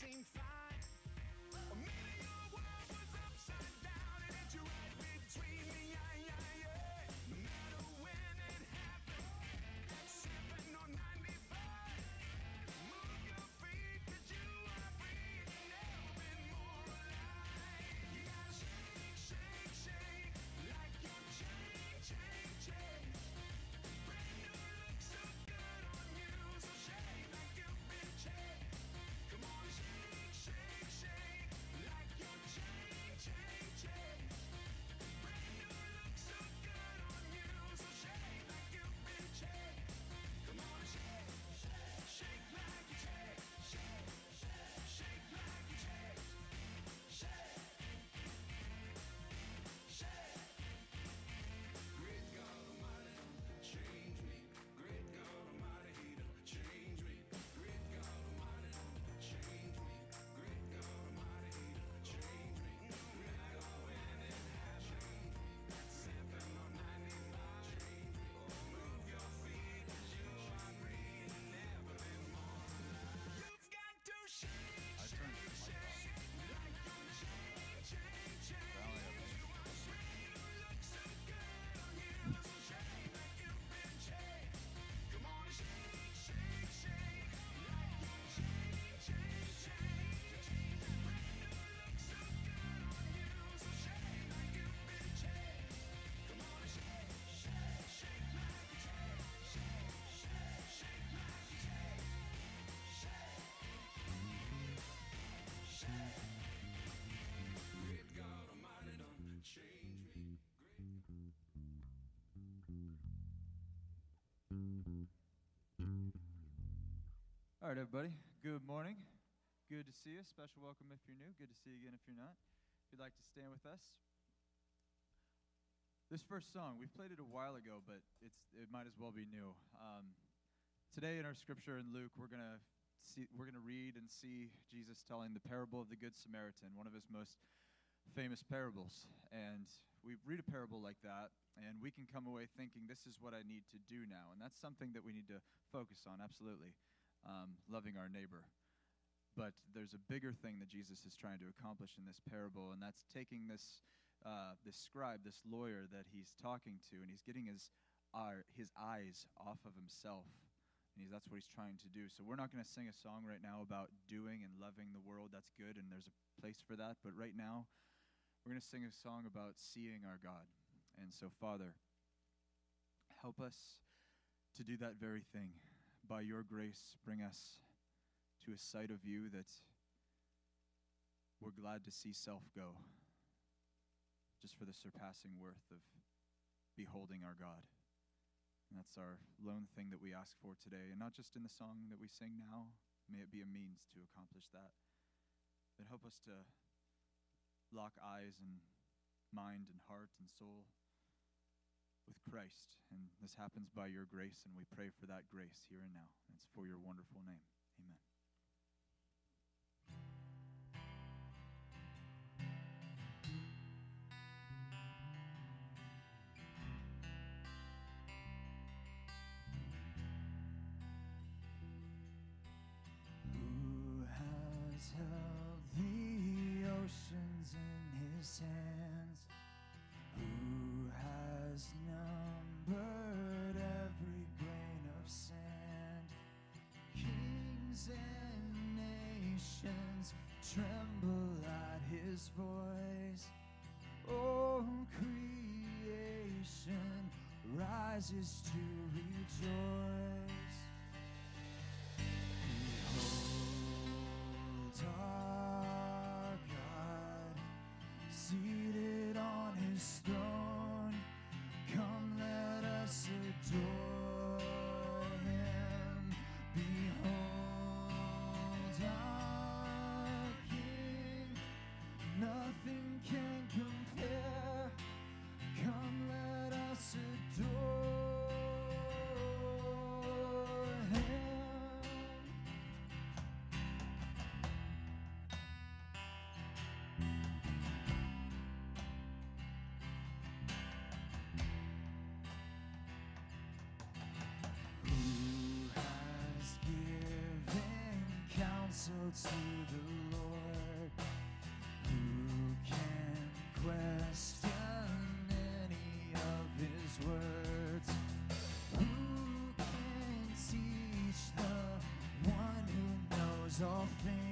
vaccine All right, everybody. Good morning. Good to see you. Special welcome if you're new. Good to see you again if you're not. If you'd like to stand with us. This first song, we've played it a while ago, but it's it might as well be new. Um, today in our scripture in Luke, we're gonna see we're gonna read and see Jesus telling the parable of the Good Samaritan, one of his most famous parables. And we read a parable like that, and we can come away thinking, "This is what I need to do now," and that's something that we need to focus on. Absolutely um, loving our neighbor. But there's a bigger thing that Jesus is trying to accomplish in this parable, and that's taking this, uh, this scribe, this lawyer that he's talking to, and he's getting his, his eyes off of himself. And that's what he's trying to do. So we're not going to sing a song right now about doing and loving the world. That's good, and there's a place for that. But right now, we're going to sing a song about seeing our God. And so, Father, help us to do that very thing by your grace, bring us to a sight of you that we're glad to see self go, just for the surpassing worth of beholding our God. And that's our lone thing that we ask for today. And not just in the song that we sing now, may it be a means to accomplish that. But help us to lock eyes and mind and heart and soul with Christ. And this happens by your grace, and we pray for that grace here and now. It's for your wonderful name. Amen. Counsel to the Lord? Who can question any of his words? Who can teach the one who knows all things?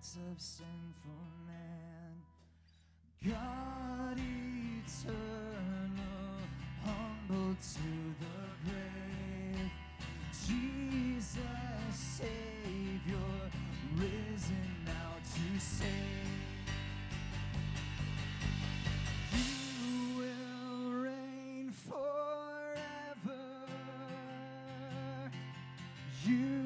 Guilt of sinful man? God eternal, humble to the grave, Jesus Savior, risen now to save. You will reign forever. You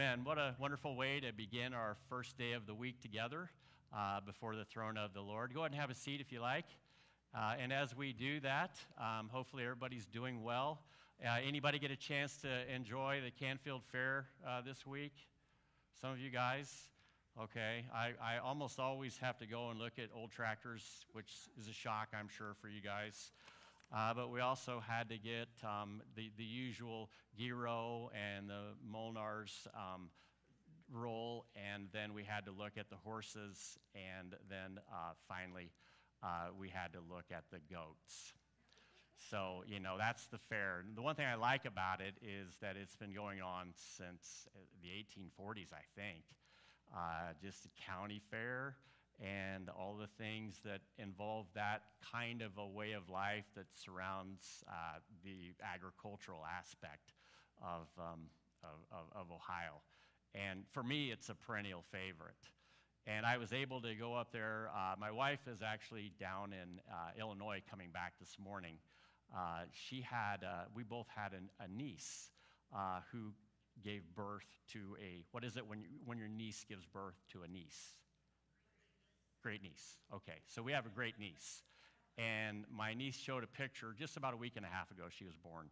Amen. What a wonderful way to begin our first day of the week together uh, before the throne of the Lord. Go ahead and have a seat if you like. Uh, and as we do that, um, hopefully everybody's doing well. Uh, anybody get a chance to enjoy the Canfield Fair uh, this week? Some of you guys? Okay. I, I almost always have to go and look at old tractors, which is a shock, I'm sure, for you guys. Uh, but we also had to get um, the, the usual Giro and the Molnar's um, roll, and then we had to look at the horses, and then uh, finally uh, we had to look at the goats. So, you know, that's the fair. The one thing I like about it is that it's been going on since uh, the 1840s, I think. Uh, just a county fair and all the things that involve that kind of a way of life that surrounds uh, the agricultural aspect of, um, of, of, of Ohio. And for me, it's a perennial favorite. And I was able to go up there. Uh, my wife is actually down in uh, Illinois coming back this morning. Uh, she had, uh, we both had an, a niece uh, who gave birth to a, what is it when, you, when your niece gives birth to a niece? Great niece. Okay, so we have a great niece. And my niece showed a picture just about a week and a half ago. She was born.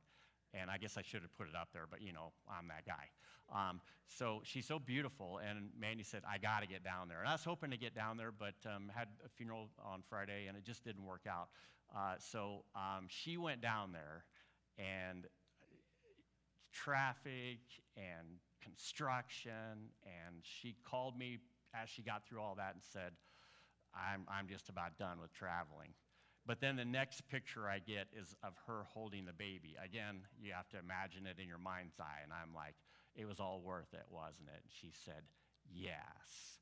And I guess I should have put it up there, but you know, I'm that guy. Um, so she's so beautiful. And Mandy said, I got to get down there. And I was hoping to get down there, but um, had a funeral on Friday and it just didn't work out. Uh, so um, she went down there and traffic and construction. And she called me as she got through all that and said, I'm, I'm just about done with traveling. But then the next picture I get is of her holding the baby. Again, you have to imagine it in your mind's eye. And I'm like, it was all worth it, wasn't it? And she said, yes.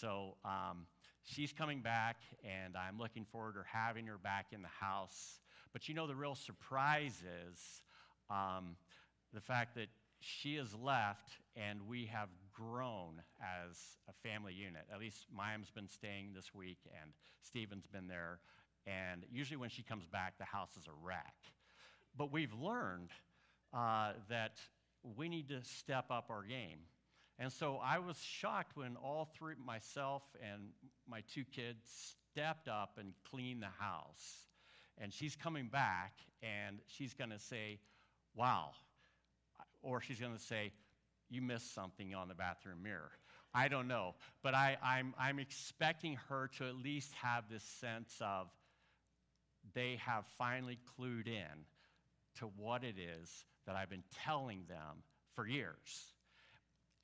So um, she's coming back, and I'm looking forward to having her back in the house. But you know, the real surprise is um, the fact that she has left, and we have grown as a family unit. At least Mayim's been staying this week, and Stephen's been there. And usually, when she comes back, the house is a wreck. But we've learned uh, that we need to step up our game. And so I was shocked when all three, myself and my two kids, stepped up and cleaned the house. And she's coming back and she's going to say, Wow. Or she's going to say, You missed something on the bathroom mirror. I don't know. But I, I'm, I'm expecting her to at least have this sense of they have finally clued in to what it is that I've been telling them for years.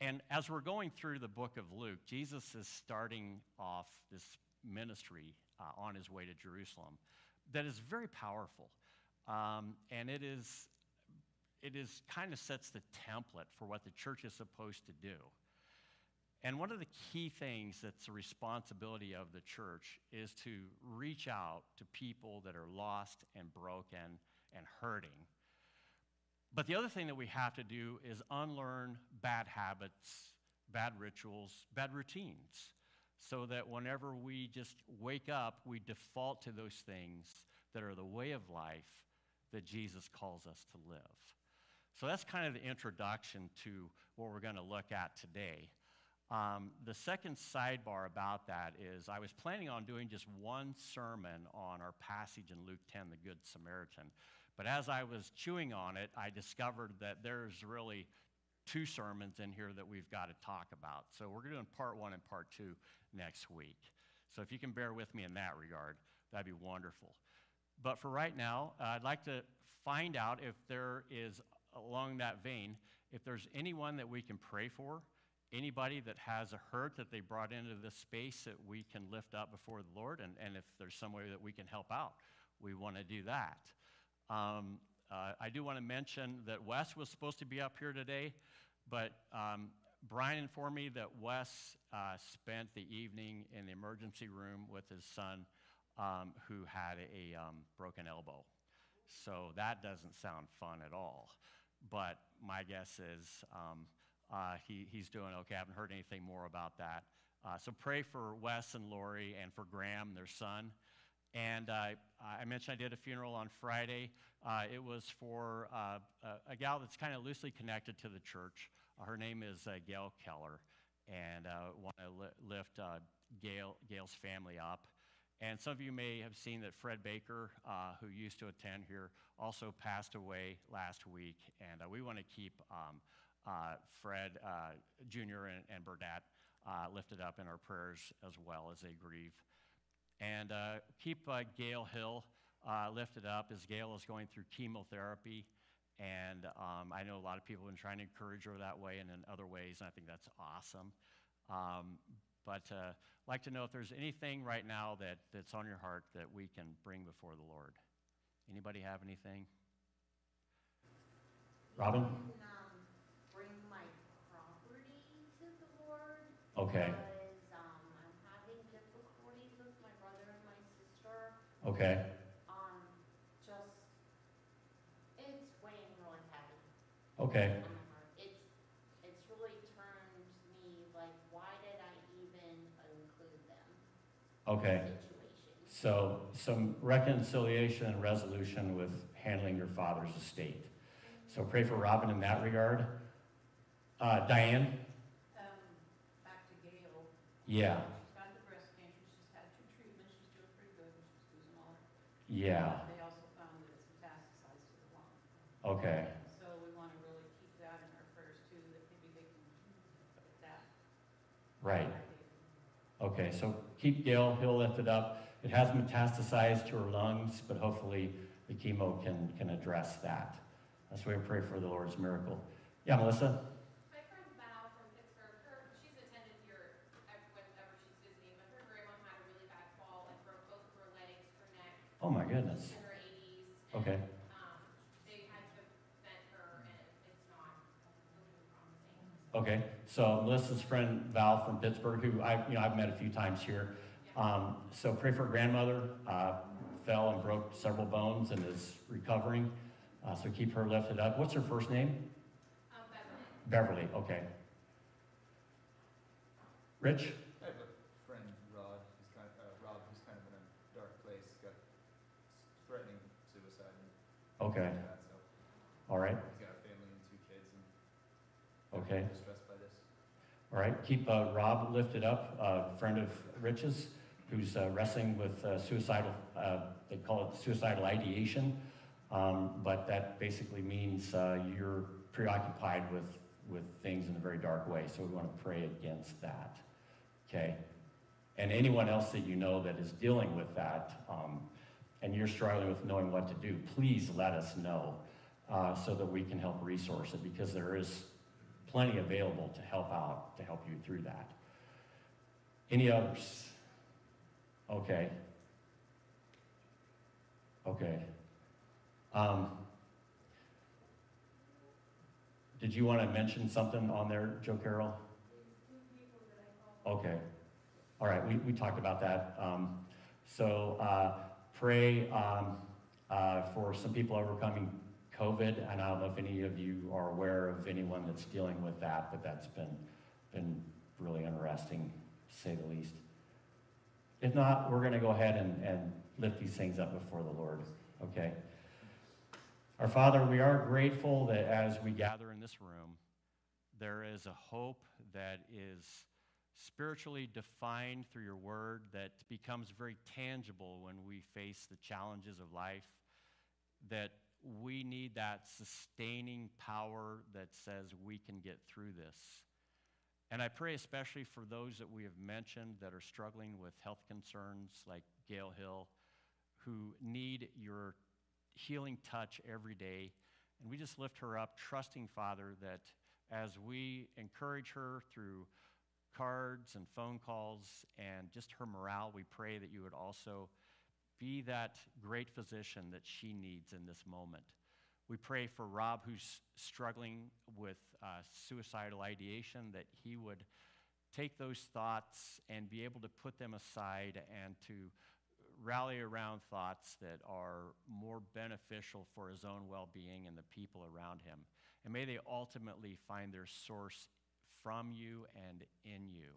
And as we're going through the book of Luke, Jesus is starting off this ministry uh, on his way to Jerusalem that is very powerful. Um, and it is, it is kind of sets the template for what the church is supposed to do. And one of the key things that's a responsibility of the church is to reach out to people that are lost and broken and hurting. But the other thing that we have to do is unlearn bad habits, bad rituals, bad routines, so that whenever we just wake up, we default to those things that are the way of life that Jesus calls us to live. So that's kind of the introduction to what we're going to look at today. Um, the second sidebar about that is I was planning on doing just one sermon on our passage in Luke 10, the Good Samaritan. But as I was chewing on it, I discovered that there's really two sermons in here that we've got to talk about. So we're doing part one and part two next week. So if you can bear with me in that regard, that'd be wonderful. But for right now, uh, I'd like to find out if there is, along that vein, if there's anyone that we can pray for anybody that has a hurt that they brought into this space that we can lift up before the Lord, and, and if there's some way that we can help out, we want to do that. Um, uh, I do want to mention that Wes was supposed to be up here today, but um, Brian informed me that Wes uh, spent the evening in the emergency room with his son um, who had a um, broken elbow. So that doesn't sound fun at all. But my guess is um, uh, he, he's doing okay. I haven't heard anything more about that. Uh, so pray for Wes and Lori and for Graham, their son. And uh, I mentioned I did a funeral on Friday. Uh, it was for uh, a, gal that's kind of loosely connected to the church. Uh, her name is Gail Keller. And uh, want to li- lift Gail, Gail's family up. And some of you may have seen that Fred Baker, uh, who used to attend here, also passed away last week. And uh, we want to keep um, uh, Fred uh, Jr. and, and uh, lifted up in our prayers as well as they grieve. And uh, keep Gail Hill lifted up as Gail is going through chemotherapy. And um, I know a lot of people have been trying to encourage her that way and in other ways, and I think that's awesome. Um, but uh, I'd like to know if there's anything right now that, that's on your heart that we can bring before the Lord. Anybody have anything? Robin? can, um, bring my property to the Lord. Okay. Because, um, I'm having difficulties with my brother and my sister. Okay. Um, just, it's weighing really heavy Okay. on my heart. It's, it's really turned me, like, why did I even include them? Okay. So some reconciliation and resolution with handling your father's estate. So pray for Robin in that regard. Uh, Diane? Um, back to Gail. Yeah. She's got the breast cancer, she's had two treatments, she's doing pretty good, she's losing all her. Yeah. They also found that it's metastasized to the lung. Okay. So we want to really keep that in our prayers too, that maybe they can get that. Right. Okay, so keep Gail Hill lift it up. It has metastasized to her lungs, but hopefully the chemo can, can address that. That's why we pray for the Lord's miracle. Yeah, Melissa? Oh My friend Val from Okay, so Melissa's friend Val from Pittsburgh, who I, you know, I've met a few times here. Um, so pray for her grandmother, uh, fell and broke several bones and is recovering. Uh, so keep her lifted up. What's her first name? Um, Beverly, Beverly, okay. Rich? I have a friend, Rod, who's kind of, uh, Rob, who's kind of in a dark place, got threatening suicide Okay, like that, so all right, okay. All right, keep uh, Rob lifted up, a friend of Rich's, who's uh, wrestling with uh, suicidal, uh, they call it suicidal ideation. Um, but that basically means uh, you're preoccupied with, with things in a very dark way. So we want to pray against that. Okay? And anyone else that you know that is dealing with that, um, and you're struggling with knowing what to do, please let us know uh, so that we can help resource it because there is plenty available to help out, to help you through that. Any others? Okay. Okay. Um, did you want to mention something on there, Joe Carroll? Okay. All right, we, we talked about that. Um, so uh, pray um, uh, for some people overcoming COVID, and I don't know if any of you are aware of anyone that's dealing with that, but that's been, been really interesting, to say the least. If not, we're going to go ahead and, and lift these things up before the Lord, okay? Our Father, we are grateful that as we gather in this room, there is a hope that is spiritually defined through your word that becomes very tangible when we face the challenges of life, that we need that sustaining power that says we can get through this. And I pray especially for those that we have mentioned that are struggling with health concerns like Gail Hill, who need your healing touch every day. And we just lift her up, trusting, Father, that as we encourage her through cards and phone calls and just her morale, we pray that you would also be that great physician that she needs in this moment. We pray for Rob, who's struggling with uh, suicidal ideation, that he would take those thoughts and be able to put them aside and to rally around thoughts that are more beneficial for his own well being and the people around him. and may they ultimately find their source from you and in you.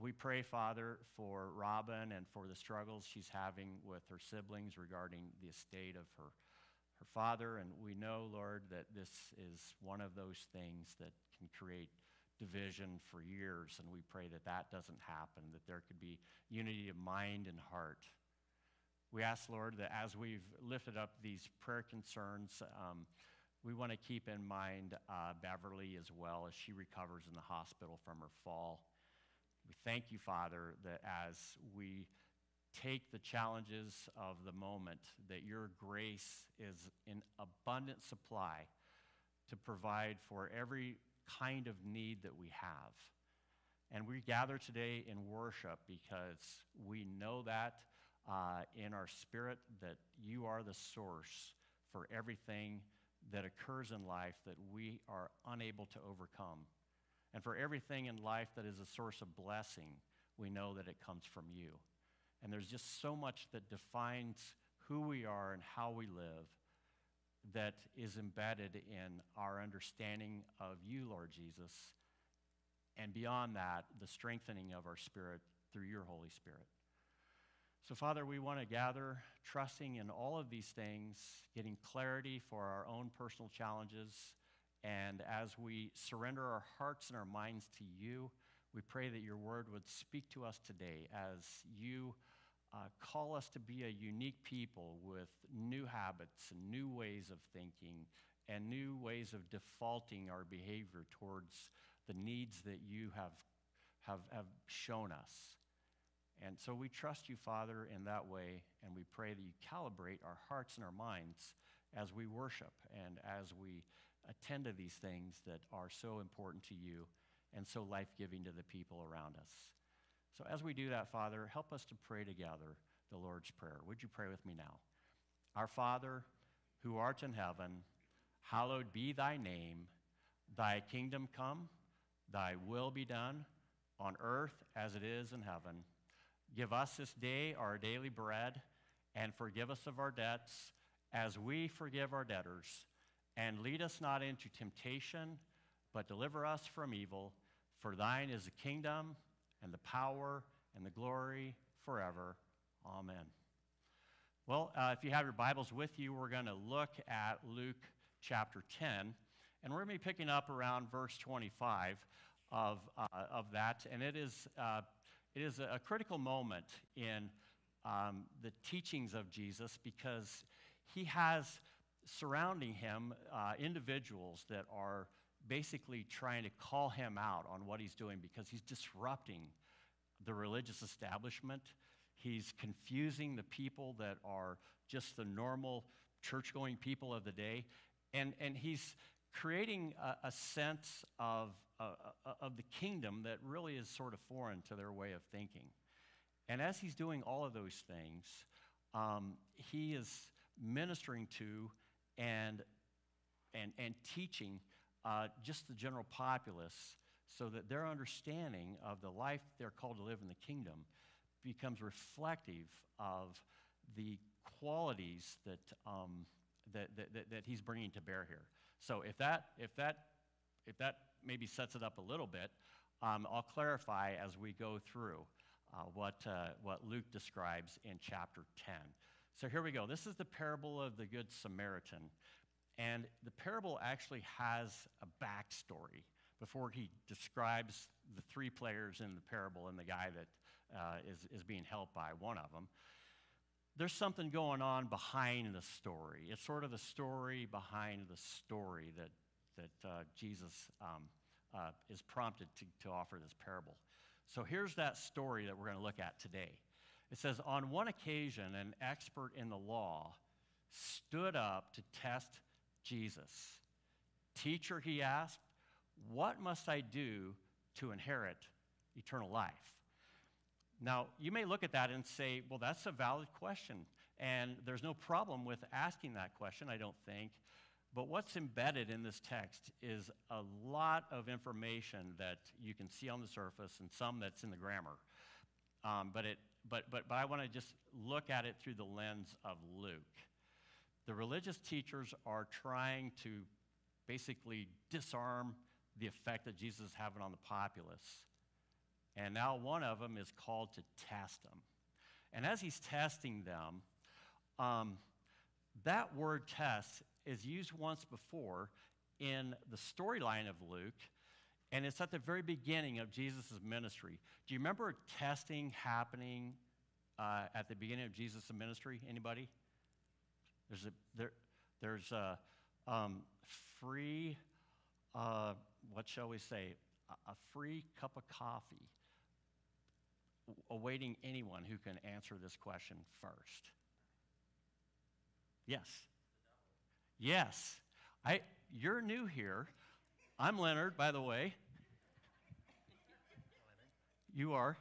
We pray, Father, for Robin and for the struggles she's having with her siblings regarding the estate of her, her father. And we know, Lord, that this is one of those things that can create division for years. And we pray that that doesn't happen, that there could be unity of mind and heart. We ask, Lord, that as we've lifted up these prayer concerns, um, we want to keep in mind uh, Beverly as well as she recovers in the hospital from her fall. We thank you, Father, that as we take the challenges of the moment, that your grace is in abundant supply to provide for every kind of need that we have. And we gather today in worship because we know that uh, in our spirit that you are the source for everything that occurs in life that we are unable to overcome. And for everything in life that is a source of blessing, we know that it comes from you. And there's just so much that defines who we are and how we live that is embedded in our understanding of you, Lord Jesus. And beyond that, the strengthening of our spirit through your Holy Spirit. So, Father, we want to gather trusting in all of these things, getting clarity for our own personal challenges. And as we surrender our hearts and our minds to you, we pray that your word would speak to us today as you uh, call us to be a unique people with new habits and new ways of thinking and new ways of defaulting our behavior towards the needs that you have, have, have shown us. And so we trust you, Father, in that way, and we pray that you calibrate our hearts and our minds as we worship and as we attend to these things that are so important to you and so life giving to the people around us. So as we do that, Father, help us to pray together the Lord's Prayer. Would you pray with me now? Our Father, who art in heaven, hallowed be thy name. Thy kingdom come, thy will be done, on earth as it is in heaven. Give us this day our daily bread, and forgive us of our debts, as we forgive our debtors. And lead us not into temptation, but deliver us from evil. For thine is the kingdom, and the power, and the glory forever. Amen. Well, uh, if you have your Bibles with you, we're going to look at Luke chapter 10, and we're going to be picking up around verse 25 of, uh, of that. And it is, uh, it is a critical moment in um, the teachings of Jesus because he has surrounding him uh, individuals that are basically trying to call him out on what he's doing because he's disrupting the religious establishment. He's confusing the people that are just the normal church going people of the day. And, and he's creating a, a sense of, uh, of the kingdom that really is sort of foreign to their way of thinking. And as he's doing all of those things, um, he is ministering to and, and, and teaching uh, just the general populace so that their understanding of the life they're called to live in the kingdom becomes reflective of the qualities that, um, that, that, that, he's bringing to bear here. So if that, if that, if that maybe sets it up a little bit, um, I'll clarify as we go through uh, what, uh, what Luke describes in chapter 10. So here we go. This is the parable of the Good Samaritan. And the parable actually has a backstory before he describes the three players in the parable and the guy that uh, is is, being helped by one of them. There's something going on behind the story. It's sort of the story behind the story that, that uh, Jesus um, uh, is prompted to, to offer this parable. So here's that story that we're going to look at today. It says, On one occasion, an expert in the law stood up to test Jesus. Teacher, he asked, What must I do to inherit eternal life? Now, you may look at that and say, Well, that's a valid question. And there's no problem with asking that question, I don't think. But what's embedded in this text is a lot of information that you can see on the surface and some that's in the grammar. Um, but, it, but, but, but I want to just look at it through the lens of Luke. The religious teachers are trying to basically disarm the effect that Jesus is having on the populace. And now one of them is called to test them. And as he's testing them, um, that word test is used once before in the storyline of Luke, and it's at the very beginning of Jesus' ministry. Do you remember testing happening uh, at the beginning of Jesus' ministry? Anybody? There's a, there, there's a um, free, uh, what shall we say, a, free cup of coffee awaiting anyone who can answer this question first. Yes. Yes. I, you're new here. I'm Leonard, by the way. You are?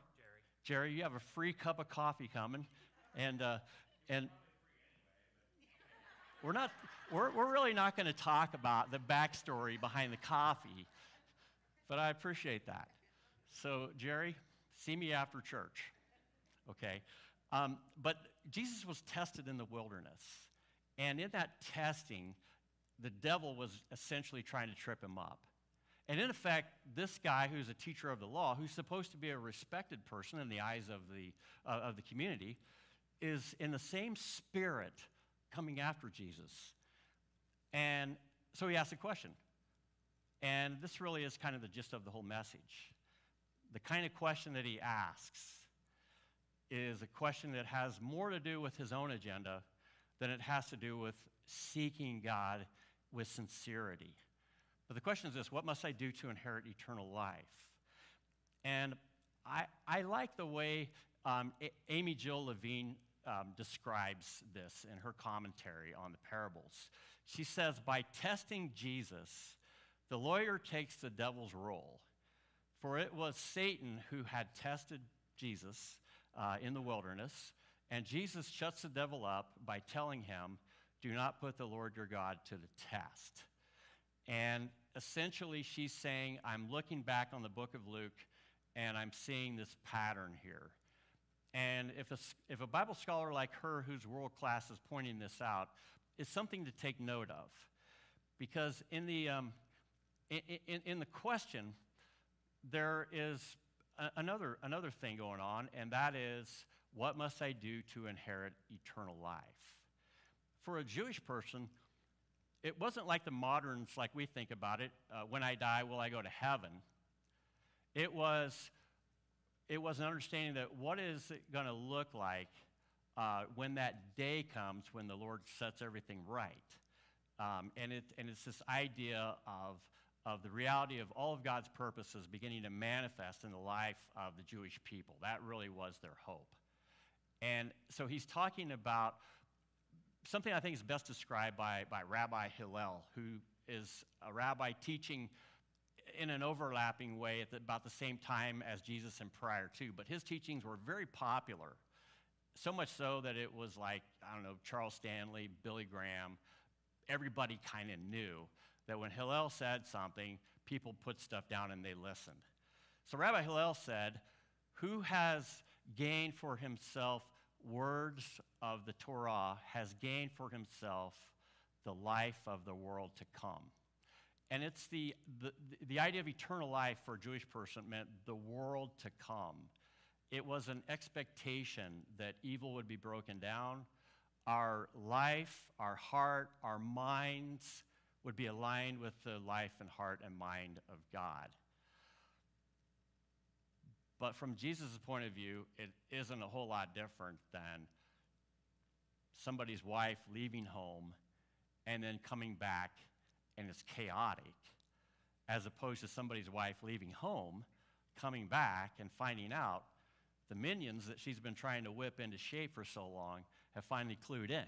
Jerry. Jerry, you have a free cup of coffee coming. And, uh, and we're not, we're, we're really not going to talk about the backstory behind the coffee, but I appreciate that. So, Jerry, see me after church. Okay? Um, but Jesus was tested in the wilderness. And in that testing, the devil was essentially trying to trip him up. And in effect, this guy who's a teacher of the law, who's supposed to be a respected person in the eyes of the, uh, of the community, is in the same spirit coming after Jesus. And so he asks a question. And this really is kind of the gist of the whole message. The kind of question that he asks is a question that has more to do with his own agenda than it has to do with seeking God with sincerity. But the question is this what must I do to inherit eternal life? And I, I like the way um, Amy Jill Levine um, describes this in her commentary on the parables. She says, By testing Jesus, the lawyer takes the devil's role. For it was Satan who had tested Jesus uh, in the wilderness, and Jesus shuts the devil up by telling him, Do not put the Lord your God to the test. And essentially, she's saying, I'm looking back on the book of Luke and I'm seeing this pattern here. And if a, if a Bible scholar like her, who's world class, is pointing this out, it's something to take note of. Because in the, um, in, in, in, the question, there is a, another, another thing going on, and that is what must I do to inherit eternal life? For a Jewish person, it wasn't like the moderns, like we think about it. Uh, when I die, will I go to heaven? It was, it was an understanding that what is it going to look like uh, when that day comes when the Lord sets everything right. Um, and, it, and it's this idea of, of the reality of all of God's purposes beginning to manifest in the life of the Jewish people. That really was their hope. And so he's talking about something I think is best described by, by Rabbi Hillel, who is a rabbi teaching in an overlapping way at the, about the same time as Jesus and prior to. But his teachings were very popular, so much so that it was like, I don't know, Charles Stanley, Billy Graham, everybody kind of knew that when Hillel said something, people put stuff down and they listened. So Rabbi Hillel said, Who has gained for himself words of the Torah has gained for himself the life of the world to come. And it's the, the, the idea of eternal life for a Jewish person meant the world to come. It was an expectation that evil would be broken down. Our life, our heart, our minds would be aligned with the life and heart and mind of God. But from Jesus' point of view, it isn't a whole lot different than somebody's wife leaving home and then coming back and it's chaotic, as opposed to somebody's wife leaving home, coming back and finding out the minions that she's been trying to whip into shape for so long have finally clued in.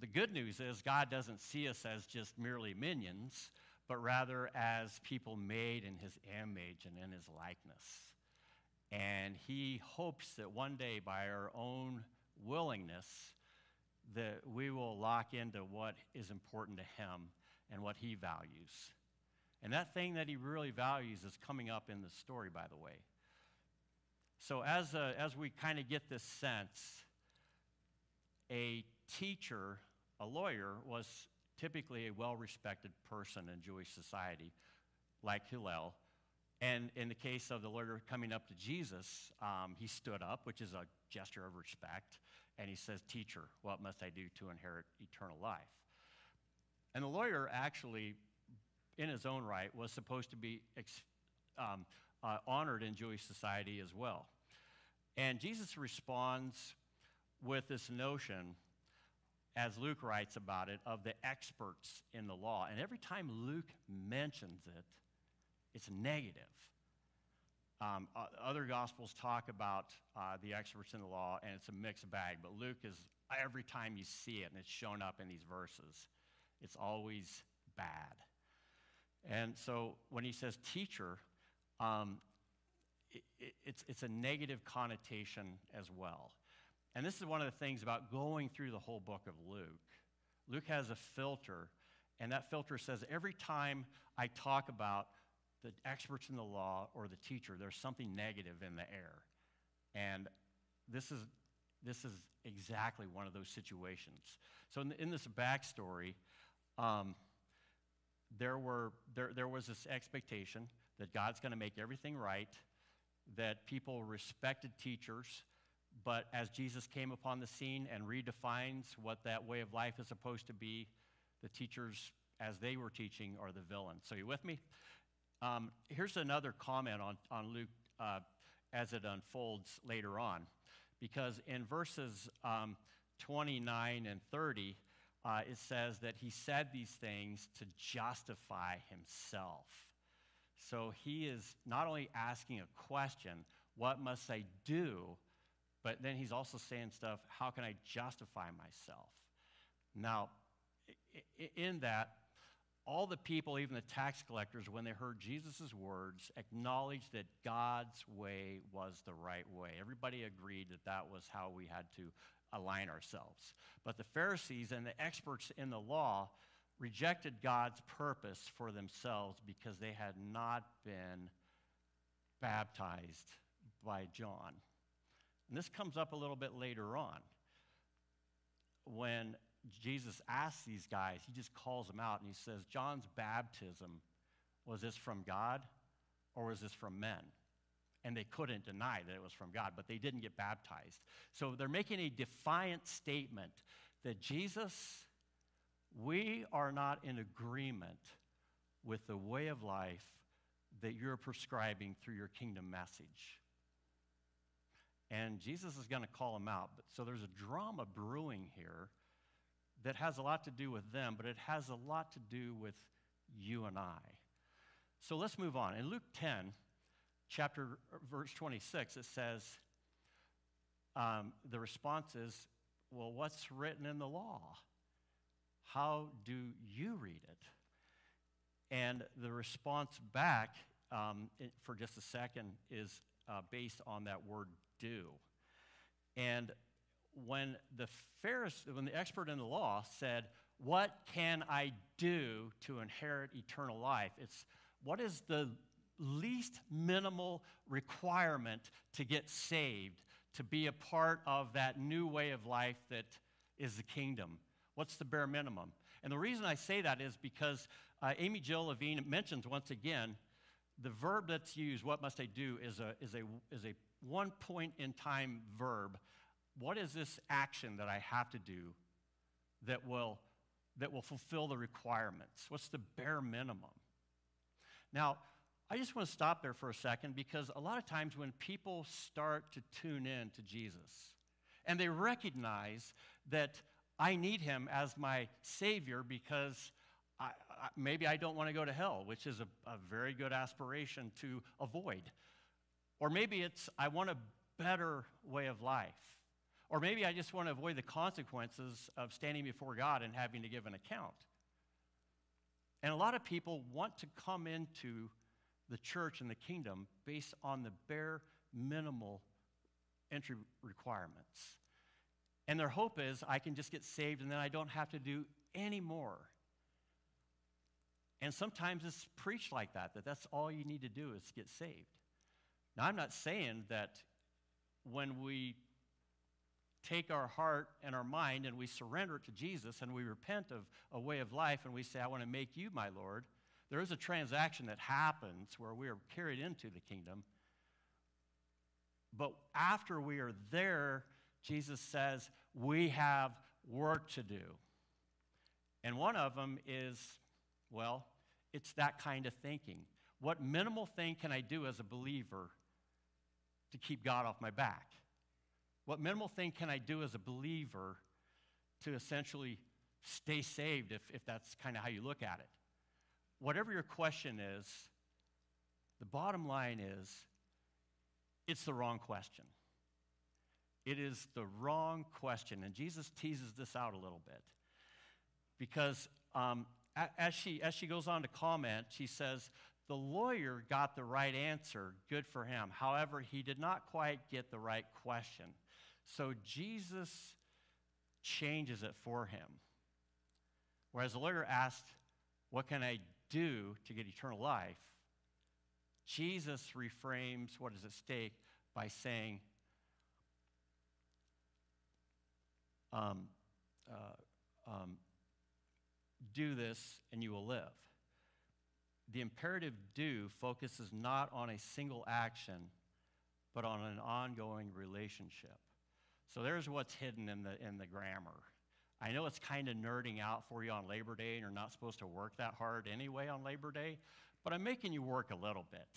The good news is God doesn't see us as just merely minions, but rather as people made in his image and in his likeness. And he hopes that one day, by our own willingness, that we will lock into what is important to him and what he values. And that thing that he really values is coming up in the story, by the way. So, as, a, as we kind of get this sense, a teacher, a lawyer, was typically a well respected person in Jewish society, like Hillel. And in the case of the lawyer coming up to Jesus, um, he stood up, which is a gesture of respect, and he says, Teacher, what must I do to inherit eternal life? And the lawyer actually, in his own right, was supposed to be um, uh, honored in Jewish society as well. And Jesus responds with this notion, as Luke writes about it, of the experts in the law. And every time Luke mentions it, it's negative. Um, other gospels talk about uh, the experts in the law, and it's a mixed bag. But Luke is every time you see it, and it's shown up in these verses, it's always bad. And so when he says teacher, um, i i- it's, it's a negative connotation as well. And this is one of the things about going through the whole book of Luke. Luke has a filter, and that filter says every time I talk about the experts in the law or the teacher, there's something negative in the air. And this is, this is exactly one of those situations. So, in, in this backstory, um, there, were, there, there was this expectation that God's going to make everything right, that people respected teachers, but as Jesus came upon the scene and redefines what that way of life is supposed to be, the teachers, as they were teaching, are the villains. So, you with me? Um, here's another comment on, on Luke uh, as it unfolds later on, because in verses um, 29 and 30, uh, it says that he said these things to justify himself. So he is not only asking a question, what must I do? But then he's also saying stuff, how can I justify myself? Now, in that, all the people, even the tax collectors, when they heard Jesus' words, acknowledged that God's way was the right way. Everybody agreed that that was how we had to align ourselves. But the Pharisees and the experts in the law rejected God's purpose for themselves because they had not been baptized by John. And this comes up a little bit later on. When Jesus asks these guys, he just calls them out and he says, John's baptism, was this from God or was this from men? And they couldn't deny that it was from God, but they didn't get baptized. So they're making a defiant statement that Jesus, we are not in agreement with the way of life that you're prescribing through your kingdom message. And Jesus is going to call them out. But, so there's a drama brewing here that has a lot to do with them, but it has a lot to do with you and I. So let's move on. In Luke 10, chapter verse 26, it says, um, the response is, well, what's written in the law? How do you read it? And the response back um, for just a second is uh, based on that word do. And when the Pharisee, when the expert in the law said, What can I do to inherit eternal life? It's what is the least minimal requirement to get saved, to be a part of that new way of life that is the kingdom? What's the bare minimum? And the reason I say that is because uh, Amy Jill Levine mentions once again the verb that's used, what must I do, is a, is a, is a one point in time verb. What is this action that I have to do that will, that will fulfill the requirements? What's the bare minimum? Now, I just want to stop there for a second because a lot of times when people start to tune in to Jesus and they recognize that I need him as my Savior because I, I, maybe I don't want to go to hell, which is a, a very good aspiration to avoid. Or maybe it's I want a better way of life. Or maybe I just want to avoid the consequences of standing before God and having to give an account. And a lot of people want to come into the church and the kingdom based on the bare minimal entry requirements. And their hope is I can just get saved and then I don't have to do any more. And sometimes it's preached like that, that that's all you need to do is get saved. Now, I'm not saying that when we take our heart and our mind and we surrender it to Jesus and we repent of a way of life and we say, I want to make you my Lord, there is a transaction that happens where we are carried into the kingdom. But after we are there, Jesus says, we have work to do. And one of them is, well, it's that kind of thinking. What minimal thing can I do as a believer to keep God off my back? What minimal thing can I do as a believer to essentially stay saved, if, if that's kind of how you look at it? Whatever your question is, the bottom line is it's the wrong question. It is the wrong question. And Jesus teases this out a little bit. Because um, as, she, as she goes on to comment, she says, The lawyer got the right answer, good for him. However, he did not quite get the right question. So Jesus changes it for him. Whereas the lawyer asked, What can I do to get eternal life? Jesus reframes what is at stake by saying, um, uh, um, do this and you will live. The imperative do focuses not on a single action, but on an ongoing relationship. So there's what's hidden in the, in the grammar. I know it's kind of nerding out for you on Labor Day, and you're not supposed to work that hard anyway on Labor Day, but I'm making you work a little bit.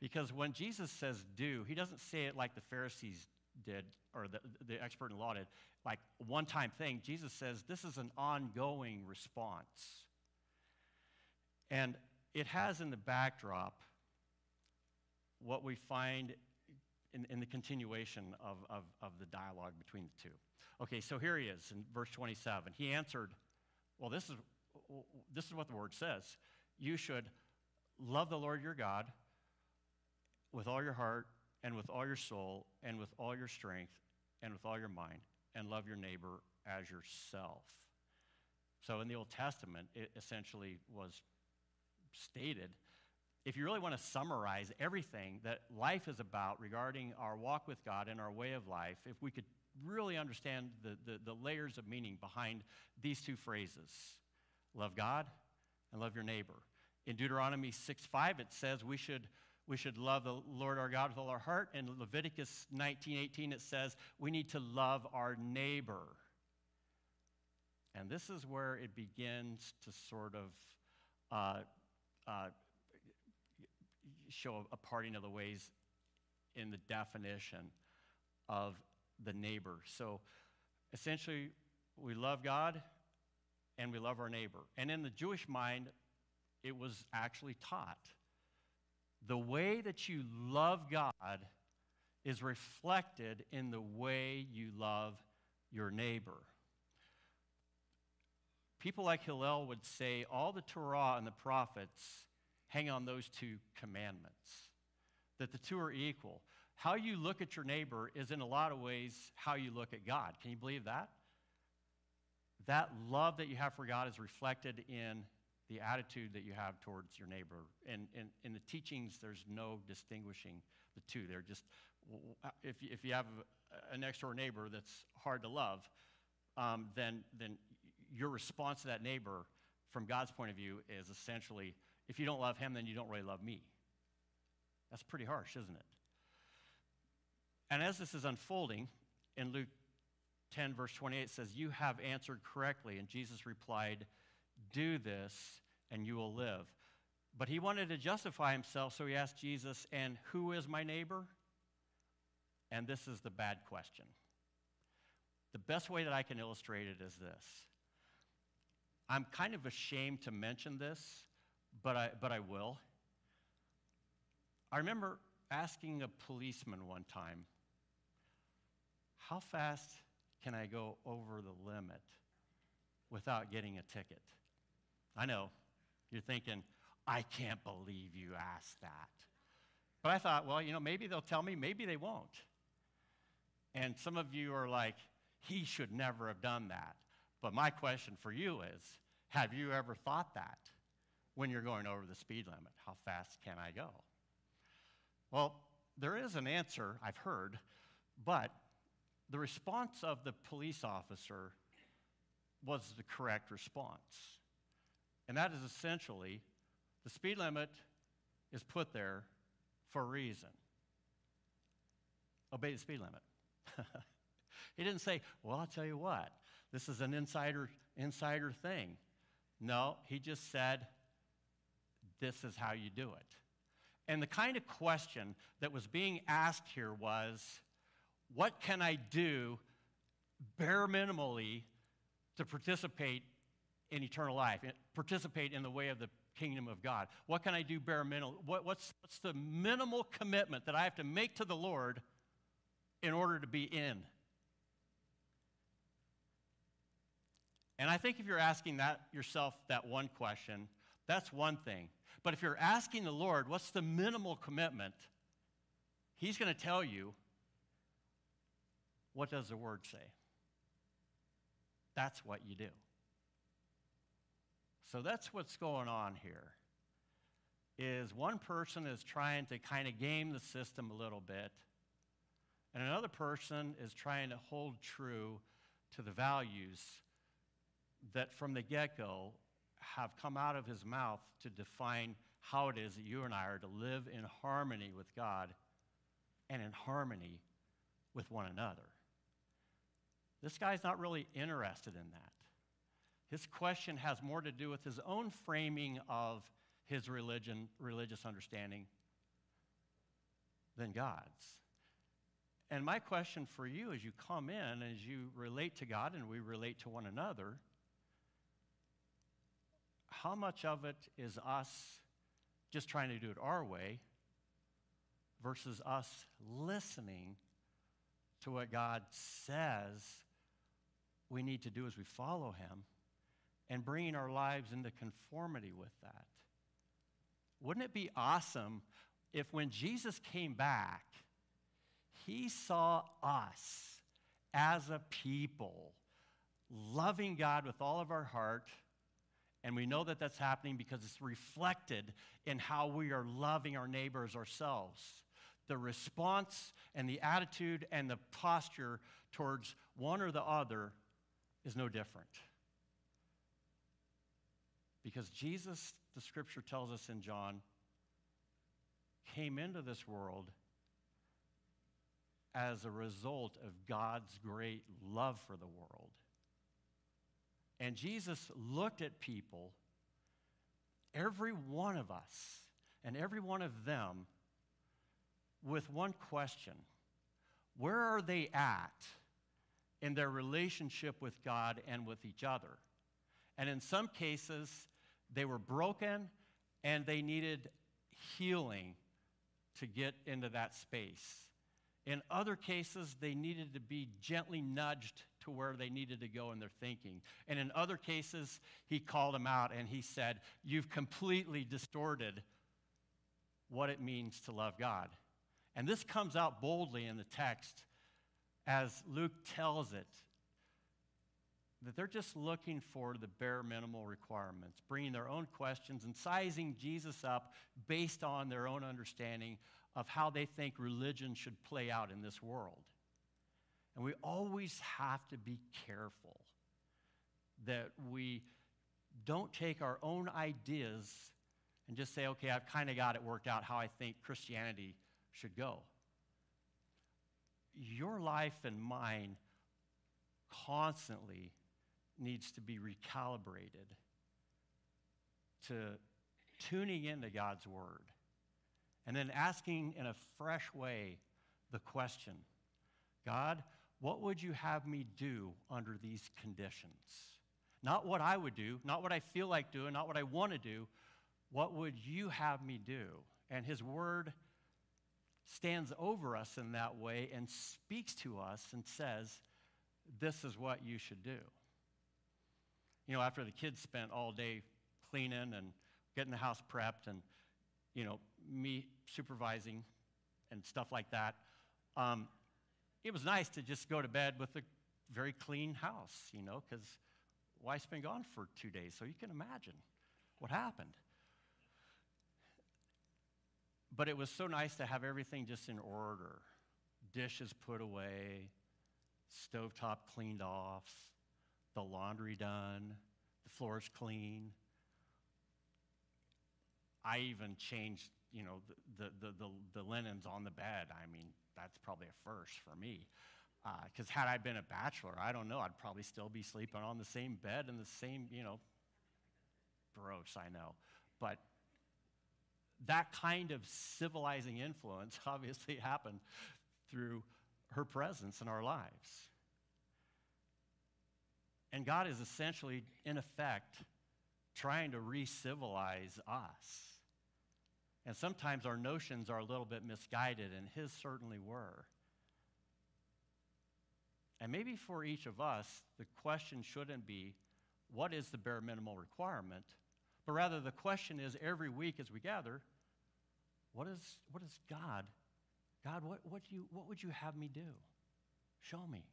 Because when Jesus says do, he doesn't say it like the Pharisees did, or the, the expert in law did, like one time thing. Jesus says this is an ongoing response. And it has in the backdrop what we find in, in the continuation of, of, of the dialogue between the two. Okay, so here he is in verse 27. He answered, Well, this is, this is what the word says. You should love the Lord your God with all your heart and with all your soul and with all your strength and with all your mind and love your neighbor as yourself. So in the Old Testament, it essentially was stated if you really want to summarize everything that life is about regarding our walk with God and our way of life, if we could really understand the, the, the, layers of meaning behind these two phrases love God and love your neighbor. In Deuteronomy 6 5, it says we should, we should love the Lord our God with all our heart. In Leviticus 19 18, it says we need to love our neighbor. And this is where it begins to sort of uh, uh, show a parting of the ways in the definition of the neighbor. So essentially, we love God and we love our neighbor. And in the Jewish mind, it was actually taught. The way that you love God is reflected in the way you love your neighbor. People like Hillel would say all the Torah and the prophets hang on those two commandments, that the two are equal. How you look at your neighbor is, in a lot of ways, how you look at God. Can you believe that? That love that you have for God is reflected in the attitude that you have towards your neighbor. And in the teachings, there's no distinguishing the two. They're just, if you, have a, a next door neighbor that's hard to love, um, then, then your response to that neighbor, from God's point of view, is essentially if you don't love him, then you don't really love me. That's pretty harsh, isn't it? And as this is unfolding, in Luke 10, verse 28, it says, You have answered correctly. And Jesus replied, Do this, and you will live. But he wanted to justify himself, so he asked Jesus, And who is my neighbor? And this is the bad question. The best way that I can illustrate it is this I'm kind of ashamed to mention this, but I, but I will. I remember asking a policeman one time, How fast can I go over the limit without getting a ticket? I know, you're thinking, I can't believe you asked that. But I thought, well, you know, maybe they'll tell me, maybe they won't. And some of you are like, he should never have done that. But my question for you is, have you ever thought that? when you're going over the speed limit. How fast can I go? Well, there is an answer I've heard, but the response of the police officer was the correct response. And that is essentially the speed limit is put there for a reason. Obey the speed limit. he didn't say, Well, I'll tell you what, this is an insider, insider thing. No, he just said, This is how you do it. And the kind of question that was being asked here was, What can I do bare minimally to participate in eternal life, participate in the way of the kingdom of God? What can I do bare minimum? What, what's, what's the minimal commitment that I have to make to the Lord in order to be in? And I think if you're asking that yourself that one question, that's one thing. But if you're asking the Lord, what's the minimal commitment? He's going to tell you, what does the word say? That's what you do. So that's what's going on here. Is one person is trying to kind of game the system a little bit, and another person is trying to hold true to the values that from the get go have come out of his mouth to define how it is that you and I are to live in harmony with God and in harmony with one another. This guy's not really interested in that. His question has more to do with his own framing of his religion, religious understanding than God's. And my question for you as you come in, as you relate to God and we relate to one another, how much of it is us just trying to do it our way versus us listening to what God says we need to do as we follow Him and bringing our lives into conformity with that? Wouldn't it be awesome if when Jesus came back, He saw us as a people loving God with all of our heart? And we know that that's happening because it's reflected in how we are loving our neighbors ourselves. The response and the attitude and the posture towards one or the other is no different. Because Jesus, the scripture tells us in John, came into this world as a result of God's great love for the world. And Jesus looked at people, every one of us, and every one of them, with one question Where are they at in their relationship with God and with each other? And in some cases, they were broken and they needed healing to get into that space. In other cases, they needed to be gently nudged where they needed to go in their thinking. And in other cases, he called them out and he said, You've completely distorted what it means to love God. And this comes out boldly in the text as Luke tells it that they're just looking for the bare minimal requirements, bringing their own questions and sizing Jesus up based on their own understanding of how they think religion should play out in this world. And we always have to be careful that we don't take our own ideas and just say, okay, I've kind of got it worked out how I think Christianity should go. Your life and mine constantly needs to be recalibrated to tuning into God's Word and then asking in a fresh way the question God, what would you have me do under these conditions? Not what I would do, not what I feel like doing, not what I want to do. What would you have me do? And His Word stands over us in that way and speaks to us and says, This is what you should do. You know, after the kids spent all day cleaning and getting the house prepped and, you know, me supervising and stuff like that, um, it was nice to just go to bed with a very clean house, you know, because wife's been gone for two days, so you can imagine what happened. But it was so nice to have everything just in order dishes put away, stovetop cleaned off, the laundry done, the floors clean. I even changed, you know, the, the, the, the, the linens on the bed. I mean, that's probably a first for me. Uh, because had I been a bachelor, I don't know, I'd probably still be sleeping on the same bed and the same, you know, gross, I know. But that kind of civilizing influence obviously happened through her presence in our lives. And God is essentially, in effect, trying to re civilize us. And sometimes our notions are a little bit misguided, and His certainly were. And maybe for each of us, the question shouldn't be, what is the bare minimal requirement? But rather, the question is every week as we gather, what is, what is God? God, what, what, do you, what would you have me do? Show me.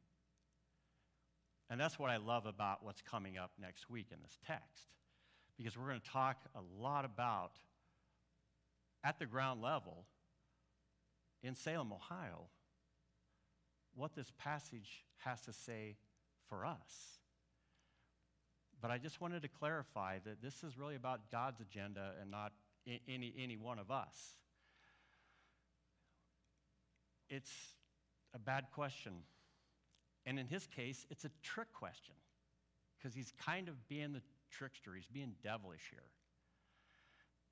And that's what I love about what's coming up next week in this text. Because we're going to talk a lot about, at the ground level, in Salem, Ohio, what this passage has to say for us. But I just wanted to clarify that this is really about God's agenda and not any, any one of us. It's a bad question. And in his case, it's a trick question because he's kind of being the trickster, he's being devilish here.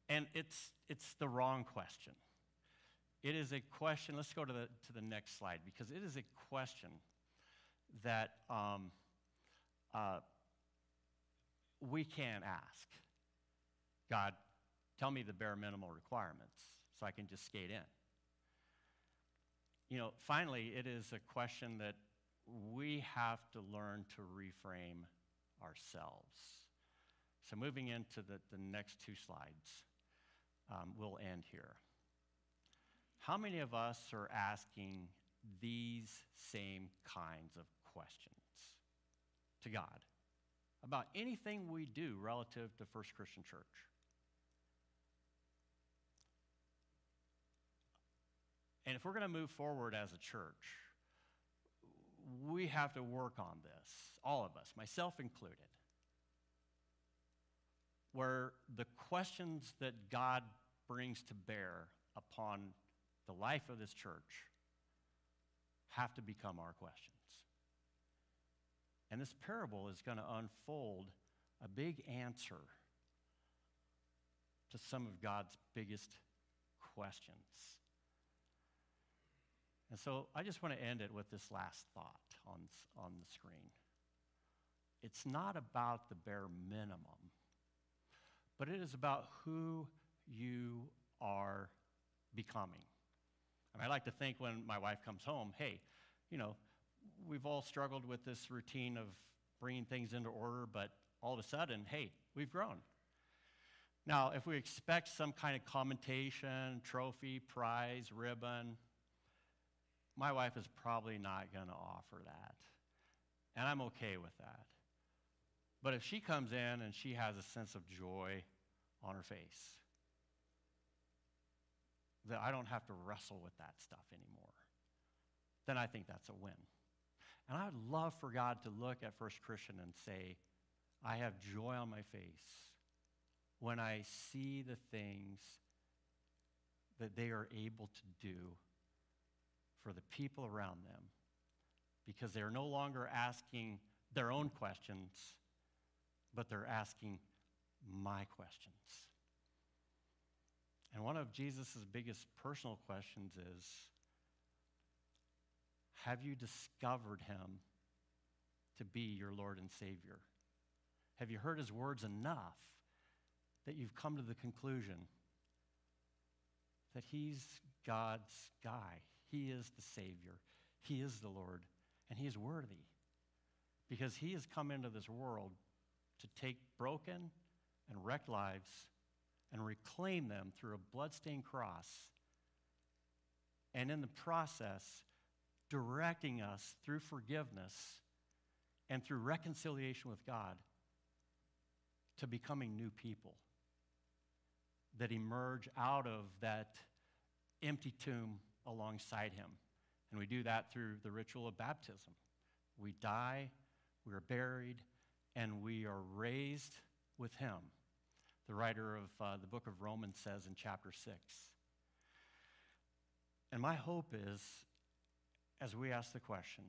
And it's, it's the wrong question. It is a question, let's go to the, to the next slide, because it is a question that um, uh, we can't ask God, tell me the bare minimal requirements so I can just skate in. You know, finally, it is a question that we have to learn to reframe ourselves. So, moving into the, the next two slides, um, we'll end here. How many of us are asking these same kinds of questions to God about anything we do relative to First Christian Church? And if we're going to move forward as a church, we have to work on this, all of us, myself included, where the questions that God brings to bear upon the life of this church have to become our questions. And this parable is going to unfold a big answer to some of God's biggest questions. And so I just want to end it with this last thought on, on the screen. It's not about the bare minimum, but it is about who you are becoming. And I like to think when my wife comes home, hey, you know, we've all struggled with this routine of bringing things into order, but all of a sudden, hey, we've grown. Now, if we expect some kind of commentation, trophy, prize, ribbon, my wife is probably not going to offer that. And I'm okay with that. But if she comes in and she has a sense of joy on her face, that I don't have to wrestle with that stuff anymore, then I think that's a win. And I would love for God to look at First Christian and say, I have joy on my face when I see the things that they are able to do for the people around them because they're no longer asking their own questions, but they're asking my questions. And one of Jesus' biggest personal questions is Have you discovered him to be your Lord and Savior? Have you heard his words enough that you've come to the conclusion that he's God's guy? He is the Savior, He is the Lord, and He is worthy because He has come into this world to take broken and wrecked lives and reclaim them through a bloodstained cross. And in the process, directing us through forgiveness and through reconciliation with God to becoming new people that emerge out of that empty tomb alongside him. And we do that through the ritual of baptism, We die, we are buried, and we are raised with him. The writer of uh, the book of Romans says in chapter 6. And my hope is, as we ask the question,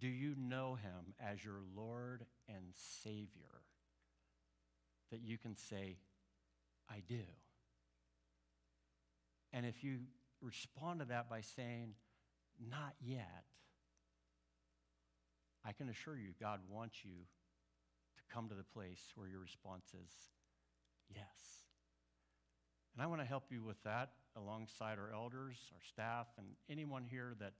do you know him as your Lord and Savior? That you can say, I do. And if you respond to that by saying, not yet, I can assure you God wants you come to the place where your response is yes. And I want to help you with that alongside our elders, our staff, and anyone here that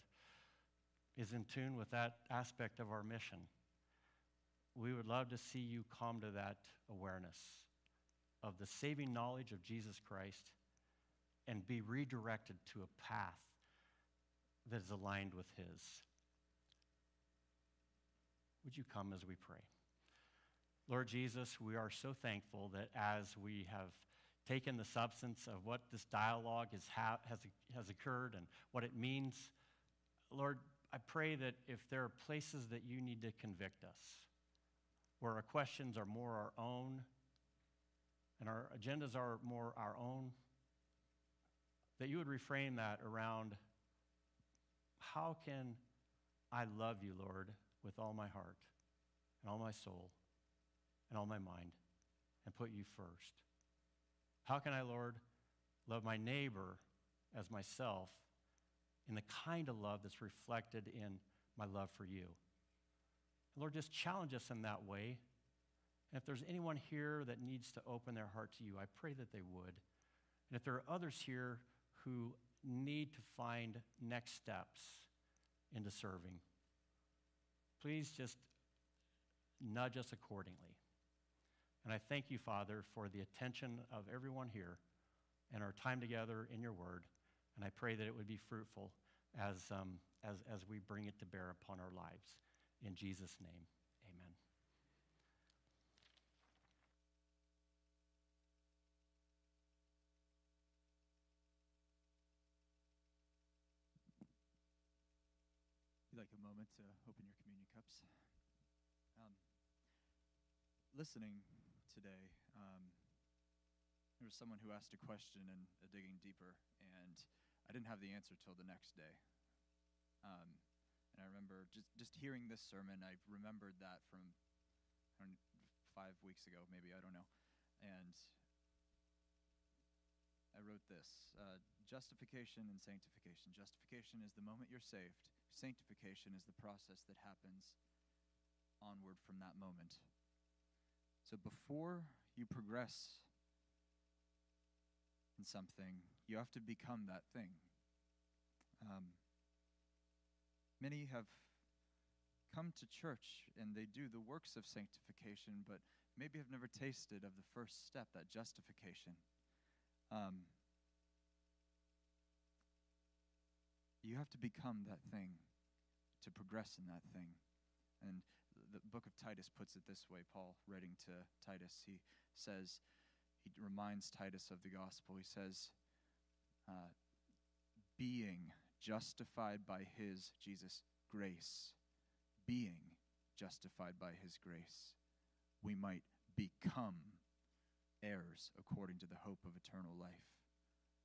is in tune with that aspect of our mission. We would love to see you come to that awareness of the saving knowledge of Jesus Christ and be redirected to a path that is aligned with His. Would you come as we pray? Lord Jesus, we are so thankful that as we have taken the substance of what this dialogue has, ha- has, has occurred and what it means, Lord, I pray that if there are places that you need to convict us, where our questions are more our own and our agendas are more our own, that you would reframe that around how can I love you, Lord, with all my heart and all my soul and all my mind and put you first? How can I, Lord, love my neighbor as myself in the kind of love that's reflected in my love for you? Lord, just challenge us in that way. And if there's anyone here that needs to open their heart to you, I pray that they would. And if there are others here who need to find next steps into serving, please just nudge us accordingly. And I thank you, Father, for the attention of everyone here and our time together in your word. And I pray that it would be fruitful as, um, as, as we bring it to bear upon our lives. In Jesus' name, amen. You'd like a moment to open your communion cups. Um, listening today, um, there was someone who asked a question and uh, digging deeper, and I didn't have the answer till the next day. Um, and I remember just just hearing this sermon. I remembered that from five weeks ago, maybe I don't know, and I wrote this uh, Justification and sanctification. Justification is the moment you're saved, sanctification is the process that happens onward from that moment. So before you progress in something, you have to become that thing. Um, many have come to church and they do the works of sanctification, but maybe have never tasted of the first step, that justification. Um, you have to become that thing to progress in that thing. And the book of Titus puts it this way Paul, writing to Titus, he says, he reminds Titus of the gospel. He says, uh, being justified by his, Jesus, grace, being justified by his grace, we might become heirs according to the hope of eternal life.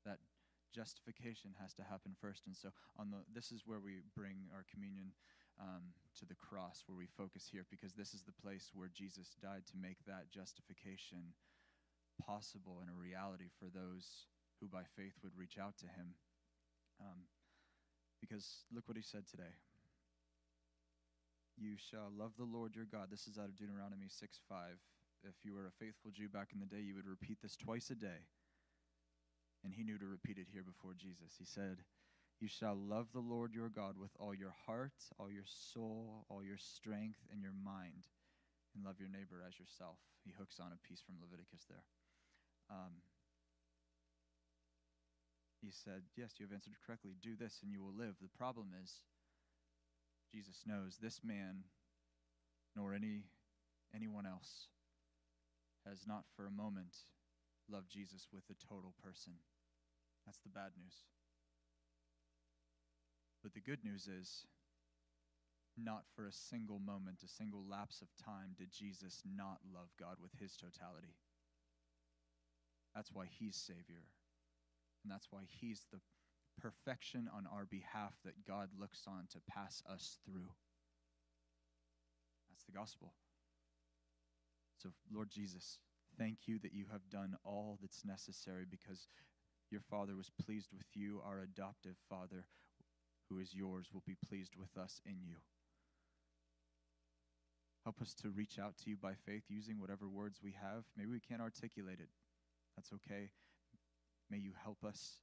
That justification has to happen first. And so on the this is where we bring our communion um, to the cross, where we focus here, because this is the place where Jesus died to make that justification possible and a reality for those who by faith would reach out to him. Um, because look what he said today. You shall love the Lord your God. This is out of Deuteronomy 6 5. If you were a faithful Jew back in the day, you would repeat this twice a day. And he knew to repeat it here before Jesus. He said, You shall love the Lord your God with all your heart, all your soul, all your strength, and your mind, and love your neighbor as yourself. He hooks on a piece from Leviticus there. Um, he said, Yes, you have answered correctly. Do this and you will live. The problem is, Jesus knows this man, nor any anyone else, has not for a moment loved Jesus with the total person. That's the bad news. But the good news is not for a single moment, a single lapse of time, did Jesus not love God with his totality. That's why he's Savior. And that's why he's the perfection on our behalf that God looks on to pass us through. That's the gospel. So, Lord Jesus, thank you that you have done all that's necessary because your Father was pleased with you. Our adoptive Father, who is yours, will be pleased with us in you. Help us to reach out to you by faith using whatever words we have. Maybe we can't articulate it. That's okay. May you help us.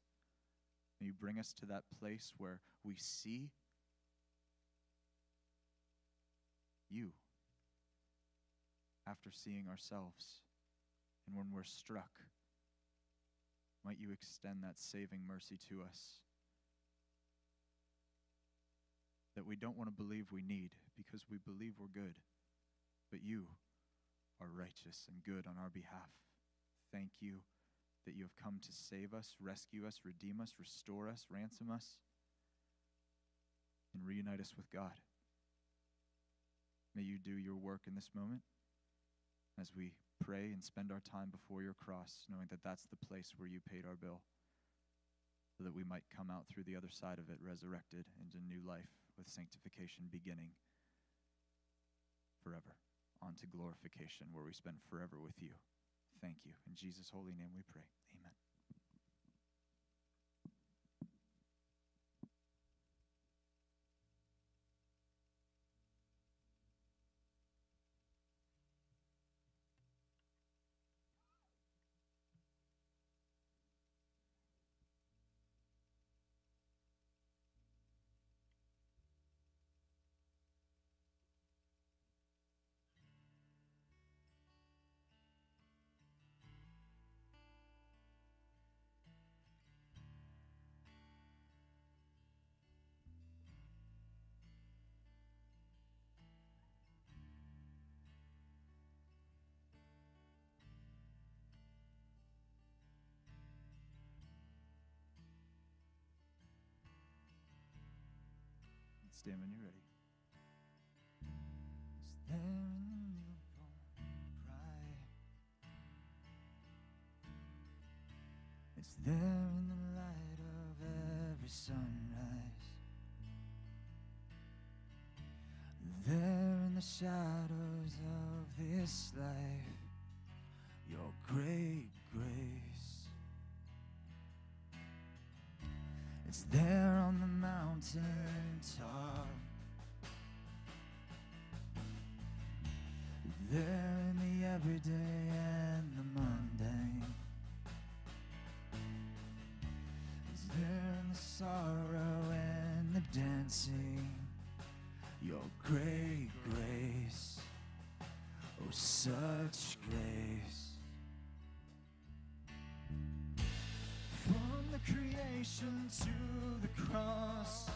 May you bring us to that place where we see you after seeing ourselves. And when we're struck, might you extend that saving mercy to us that we don't want to believe we need because we believe we're good, but you are righteous and good on our behalf. Thank you that you have come to save us, rescue us, redeem us, restore us, ransom us, and reunite us with God. May you do your work in this moment as we pray and spend our time before your cross, knowing that that's the place where you paid our bill, so that we might come out through the other side of it resurrected into new life with sanctification beginning forever, on to glorification where we spend forever with you. Thank you. In Jesus' holy name we pray. Stand when you're ready. It's there in the light of every sunrise. There in the shadows of this life, your great It's there on the mountain top. There in the everyday and the mundane. It's there in the sorrow and the dancing. Your great grace. Oh, such grace. To the cross.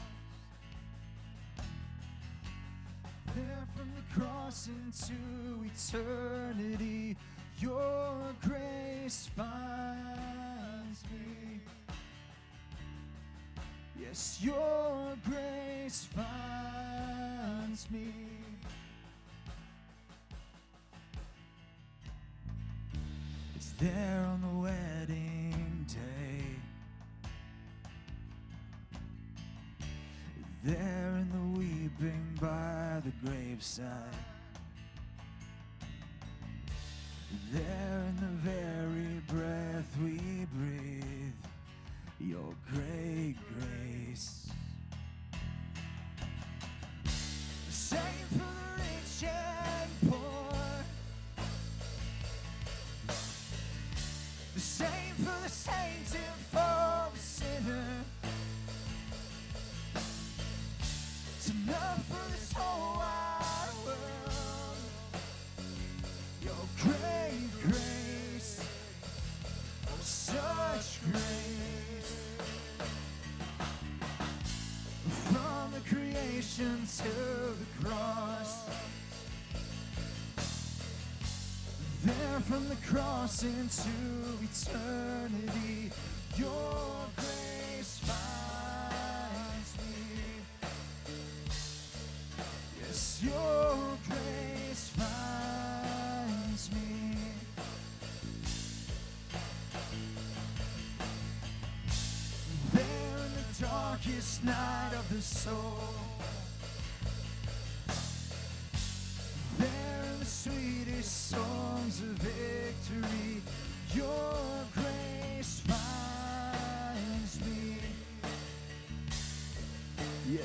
There from the cross into eternity, your grace finds me. Yes, your grace finds me. It's there on the wedding graveside. There cross into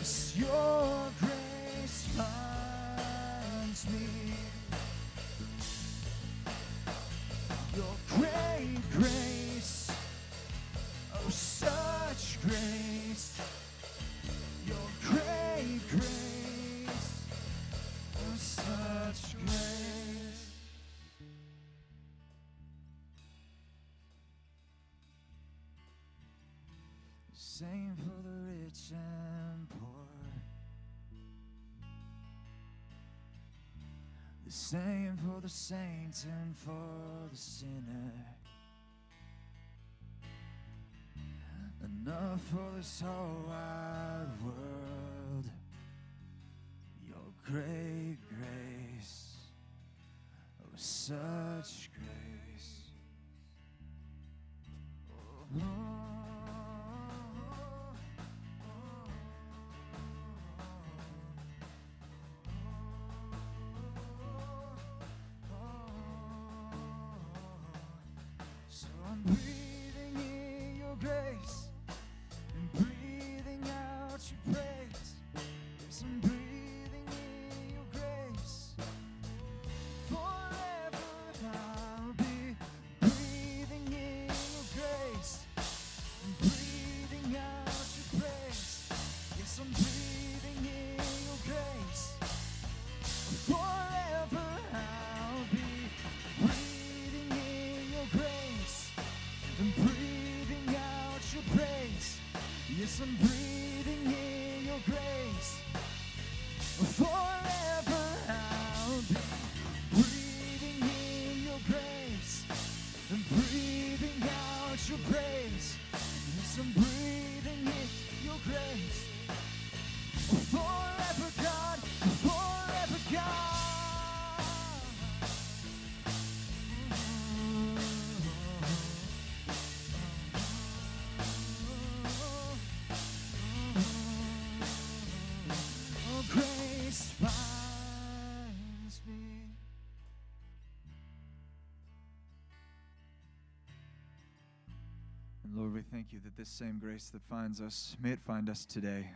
Yes, your the saints and for the sinner. Enough for this whole wide world. I'm breathing in your grace. Forever I'll be breathing in your grace and breathing out your praise. Yes, I'm breathing in your grace. Forever this same grace that finds us, may it find us today.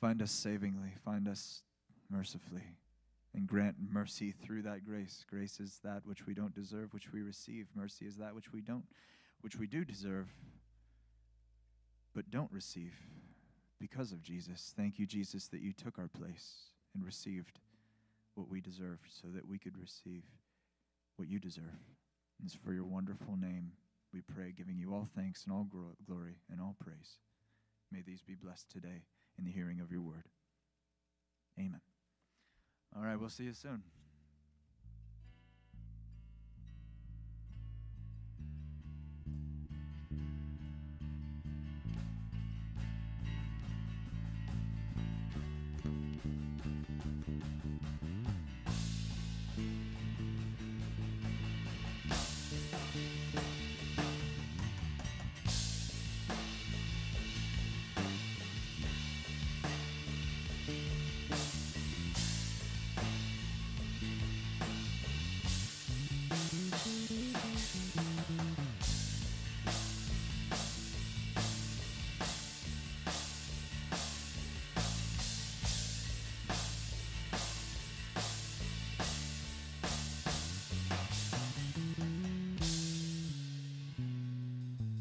Find us savingly, find us mercifully, and grant mercy through that grace. Grace is that which we don't deserve, which we receive. Mercy is that which we don't, which we do deserve, but don't receive because of Jesus. Thank you, Jesus, that you took our place and received what we deserved so that we could receive what you deserve. And it's for your wonderful name we pray, giving you all thanks and all gro- glory and all praise. May these be blessed today in the hearing of your word. Amen. All right, we'll see you soon.